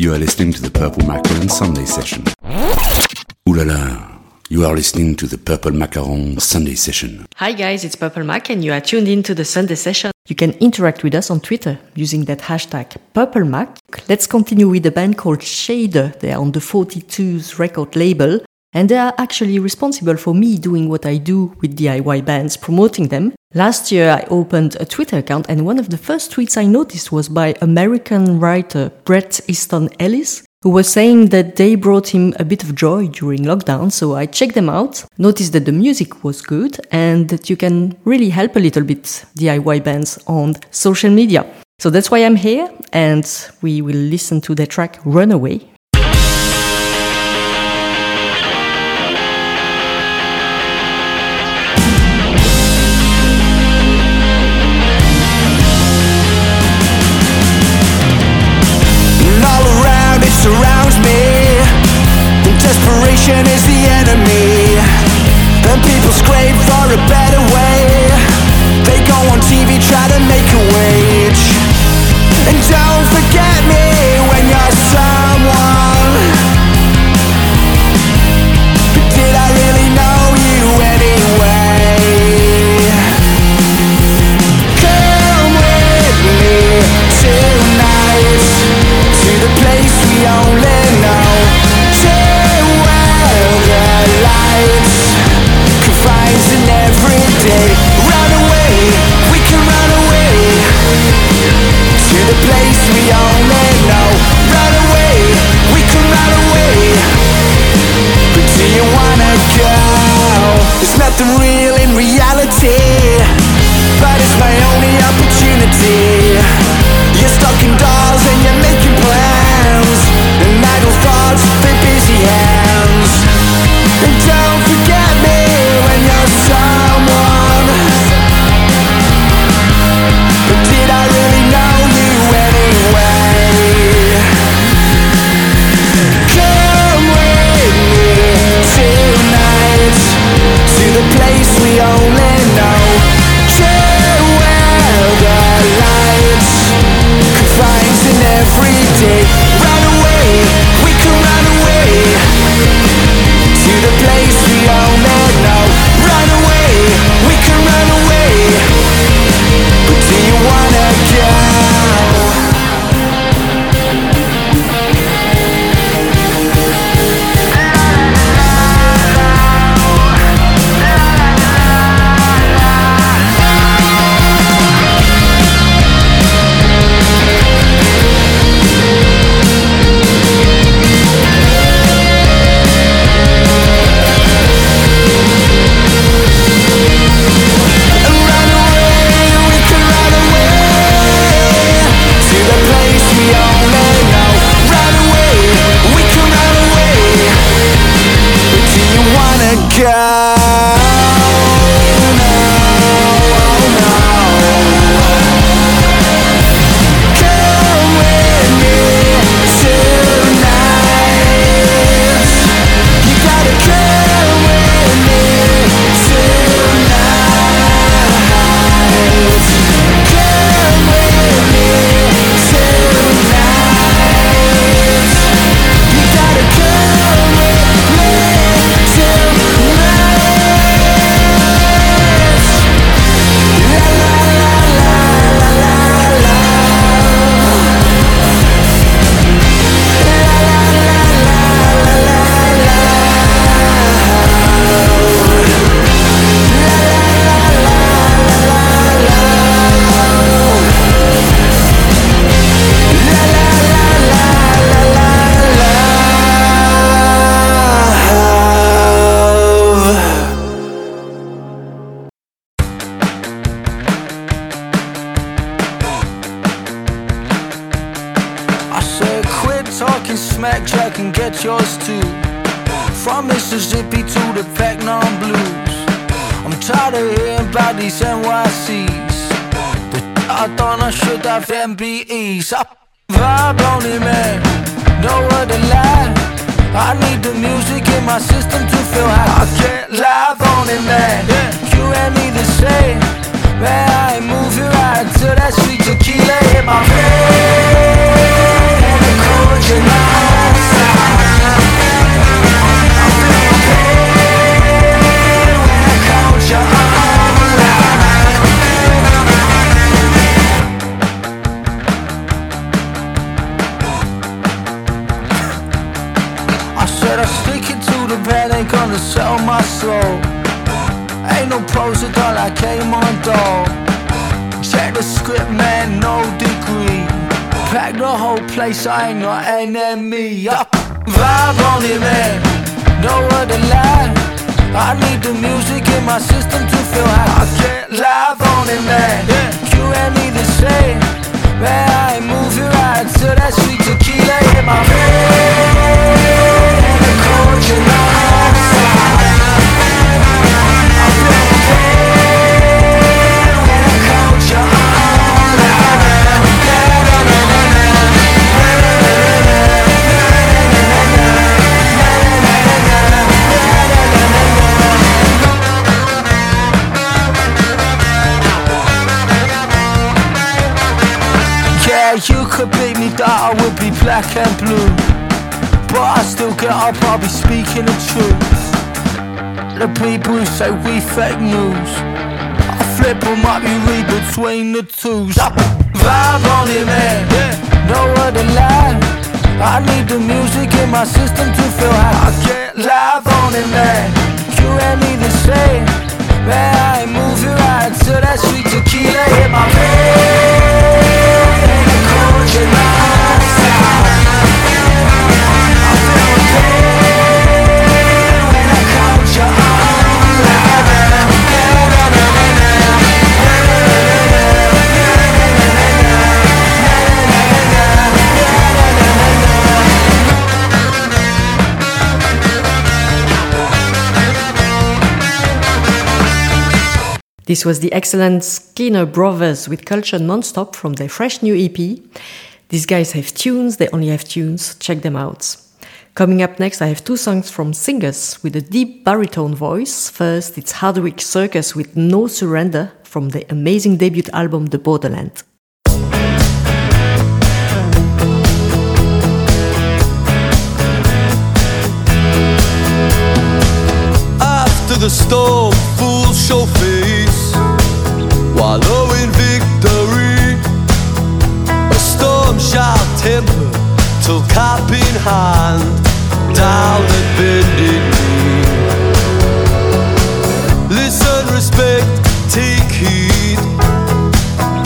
You are listening to the Purple Macaron Sunday session. Ooh la la. You are listening to the Purple Macaron Sunday session. Hi guys, it's Purple Mac and you are tuned in to the Sunday session. You can interact with us on Twitter using that hashtag Purple Mac. Let's continue with a band called Shader. They are on the 42's record label and they are actually responsible for me doing what I do with DIY bands, promoting them. Last year, I opened a Twitter account, and one of the first tweets I noticed was by American writer Bret Easton Ellis, who was saying that they brought him a bit of joy during lockdown. So I checked them out, noticed that the music was good, and that you can really help a little bit DIY bands on social media. So that's why I'm here, and we will listen to the track Runaway Jack and get yours too. From Mississippi to the Vietnam blues. I'm tired of hearing about these NYCs The I thought I should have MBEs I vibe on it man, no word to lie. I need the music in my system to feel high I get live on it man, you and me the same. Man I ain't moving right until that sweet tequila hit my vein And the i Said I'm sticking to the bed, ain't gonna sell my soul. Ain't no pros at all, I came on dog. Check the script, man, no degree. Pack the whole place, I ain't got enemy. Yeah. Vibe on it, man. No of lie. I need the music in my system to feel high. I get live on it, man. You and me the same. Man, I ain't moving right till that sweet tequila in my veins. And the culture could beat me that I would be black and blue. But I still get up, I'll be speaking the truth. The people say we fake news. I flip them up, you read between the twos. Vibe on it, man, no other lie. I need the music in my system to feel high I get live on it, man. You and me the same Man, I ain't moving right till that sweet tequila hit my And the culture This was the excellent Skinner Brothers with Culture Nonstop from their fresh new EP. These guys have tunes, they only have tunes, check them out. Coming up next, I have two songs from singers with a deep baritone voice. First, it's Hardwicke Circus with No Surrender from the amazing debut album The Borderland. After the storm, fools show face, wallow in victory. A storm shall temper till cap in hand, down and bended knee. Listen, respect, take heed.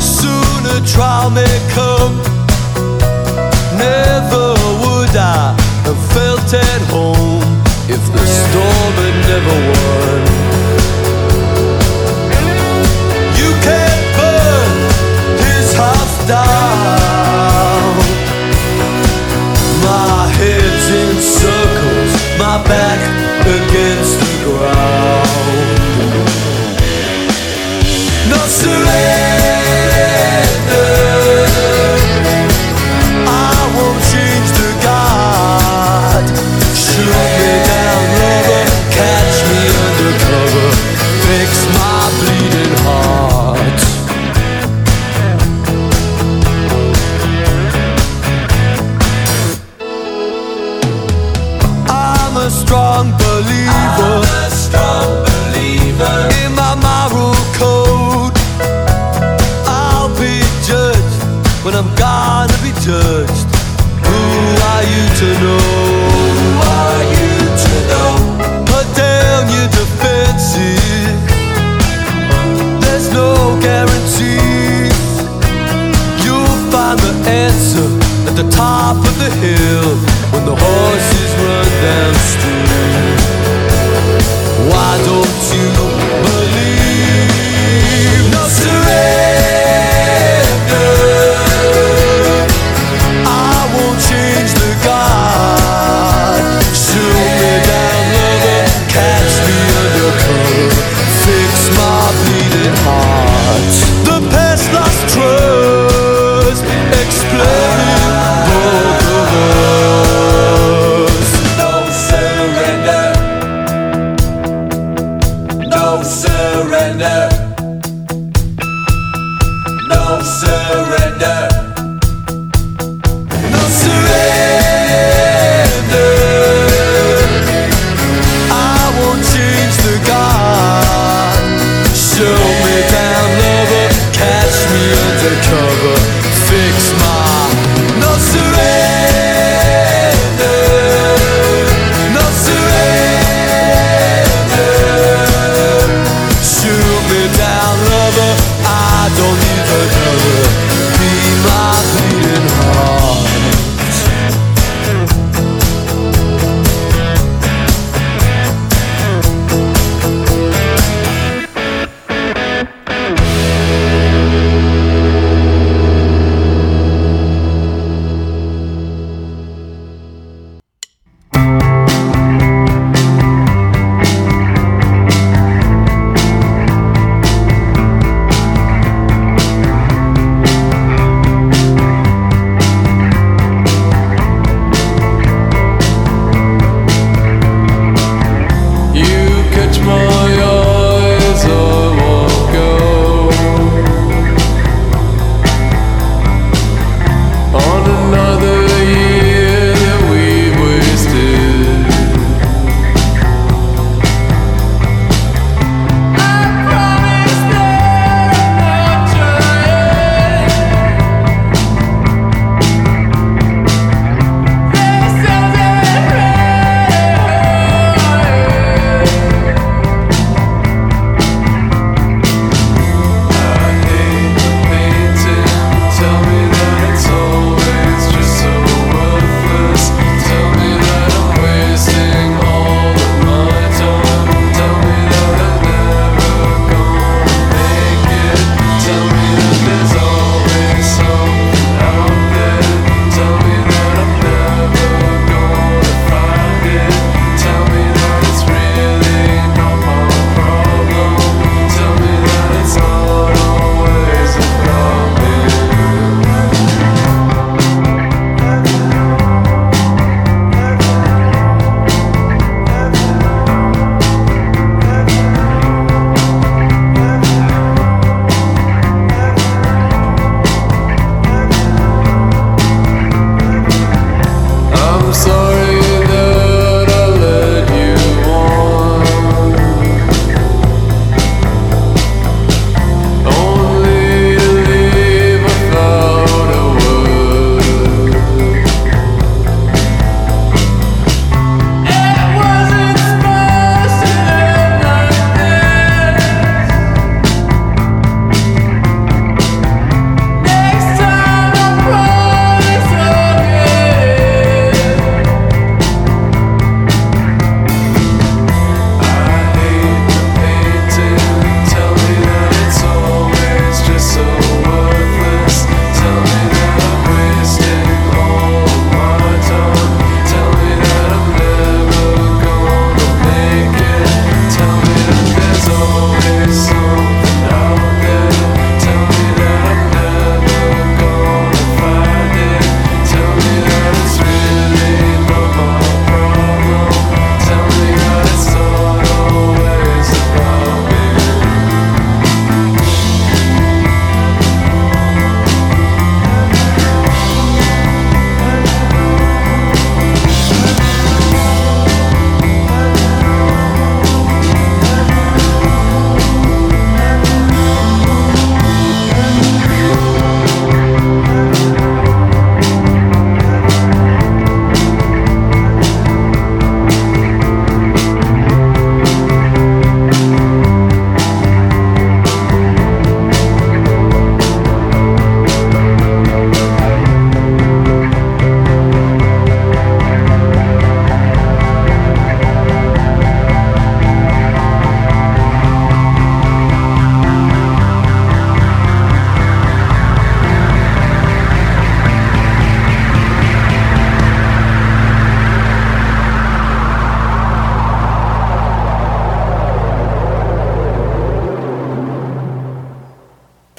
Soon a trial may come. Top of the hill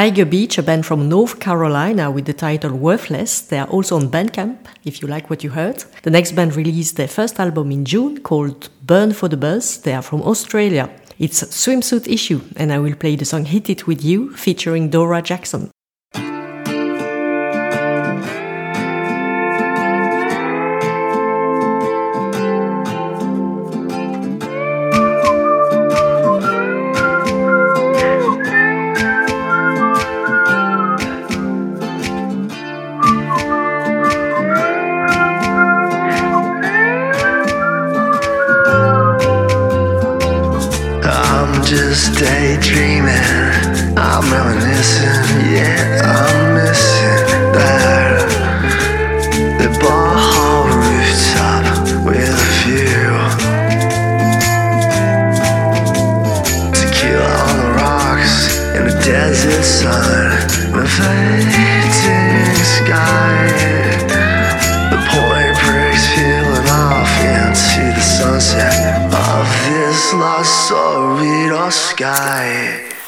Tiger Beach, a band from North Carolina with the title Worthless. They are also on Bandcamp, if you like what you heard. The next band released their first album in June called Burn for the Buzz. They are from Australia. It's Swimsuit Issue, and I will play the song Hit It With You featuring Dora Jackson. Sky.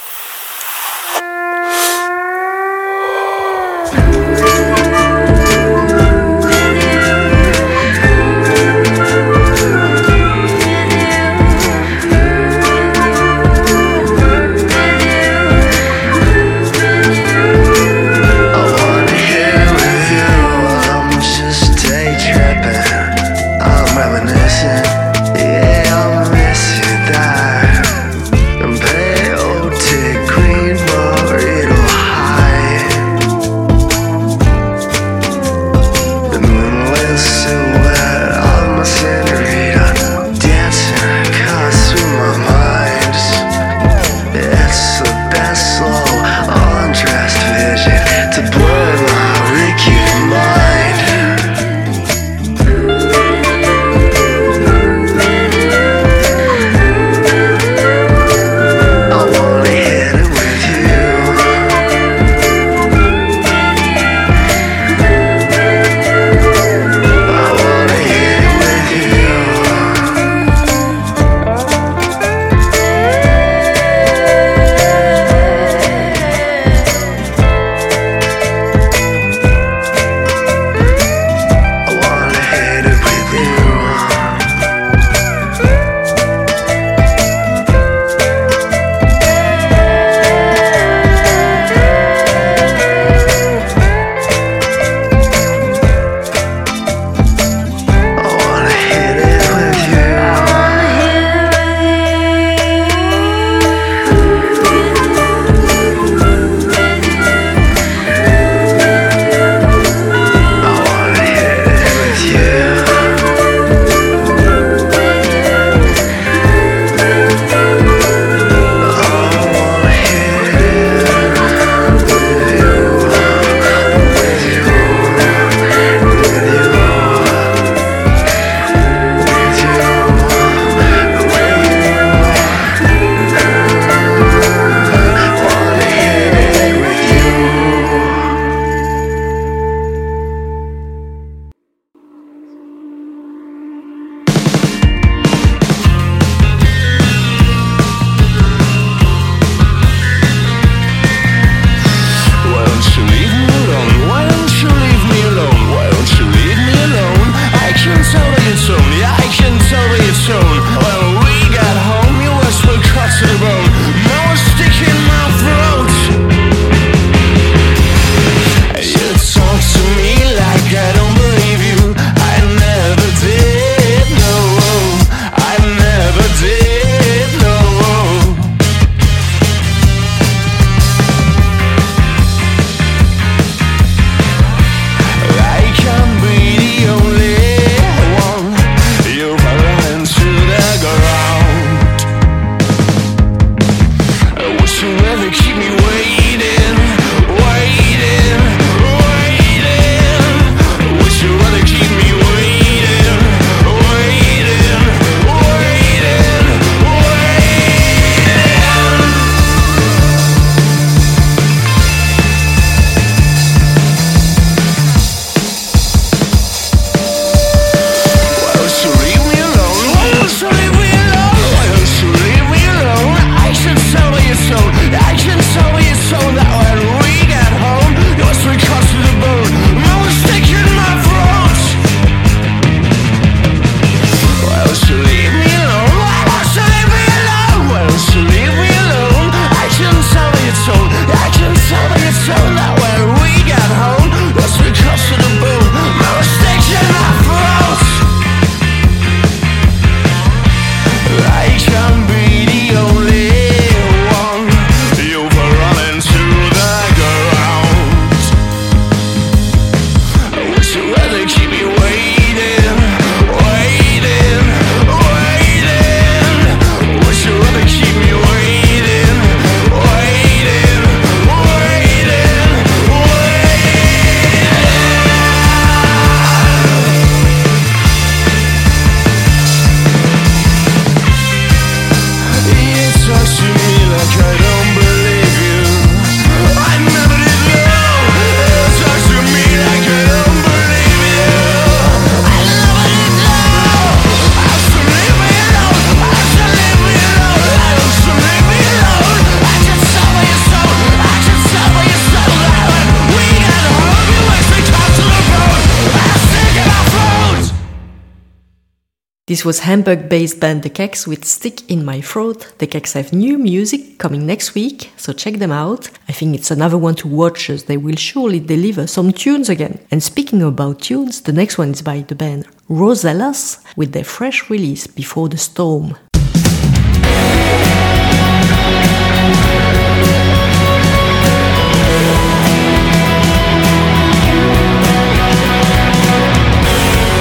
This was Hamburg based band The Keks with Stick in My Throat. The Keks have new music coming next week, so check them out. I think it's another one to watch as they will surely deliver some tunes again. And speaking about tunes, the next one is by the band Rosellas with their fresh release Before the Storm.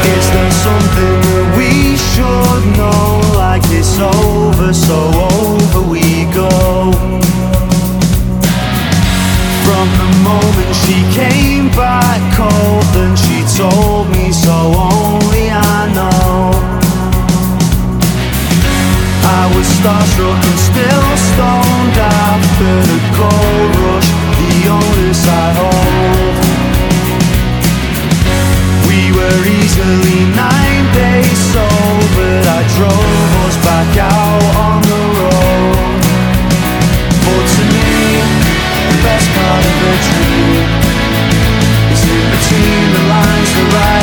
Is there something should know? Like it's over, so over we go. From the moment she came back cold, then she told me so. Only I know. I was starstruck and still stoned after the gold rush, the onus I hold. We were easily nine sober. I drove us back out on the road. But to me, the best part of dream is in between the lines the way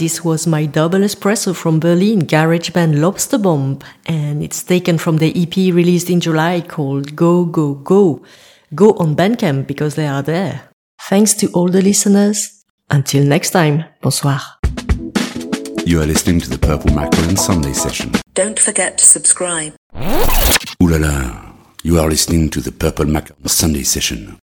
this was my double espresso from Berlin, garage band Lobster Bomb, and it's taken from the EP released in July called Go Go Go. Go on Bandcamp because they are there. Thanks to all the listeners. Until next time, bonsoir. You are listening to the Purple Macaron Sunday session. Don't forget to subscribe. Ooh la la, you are listening to the Purple Macaron Sunday session.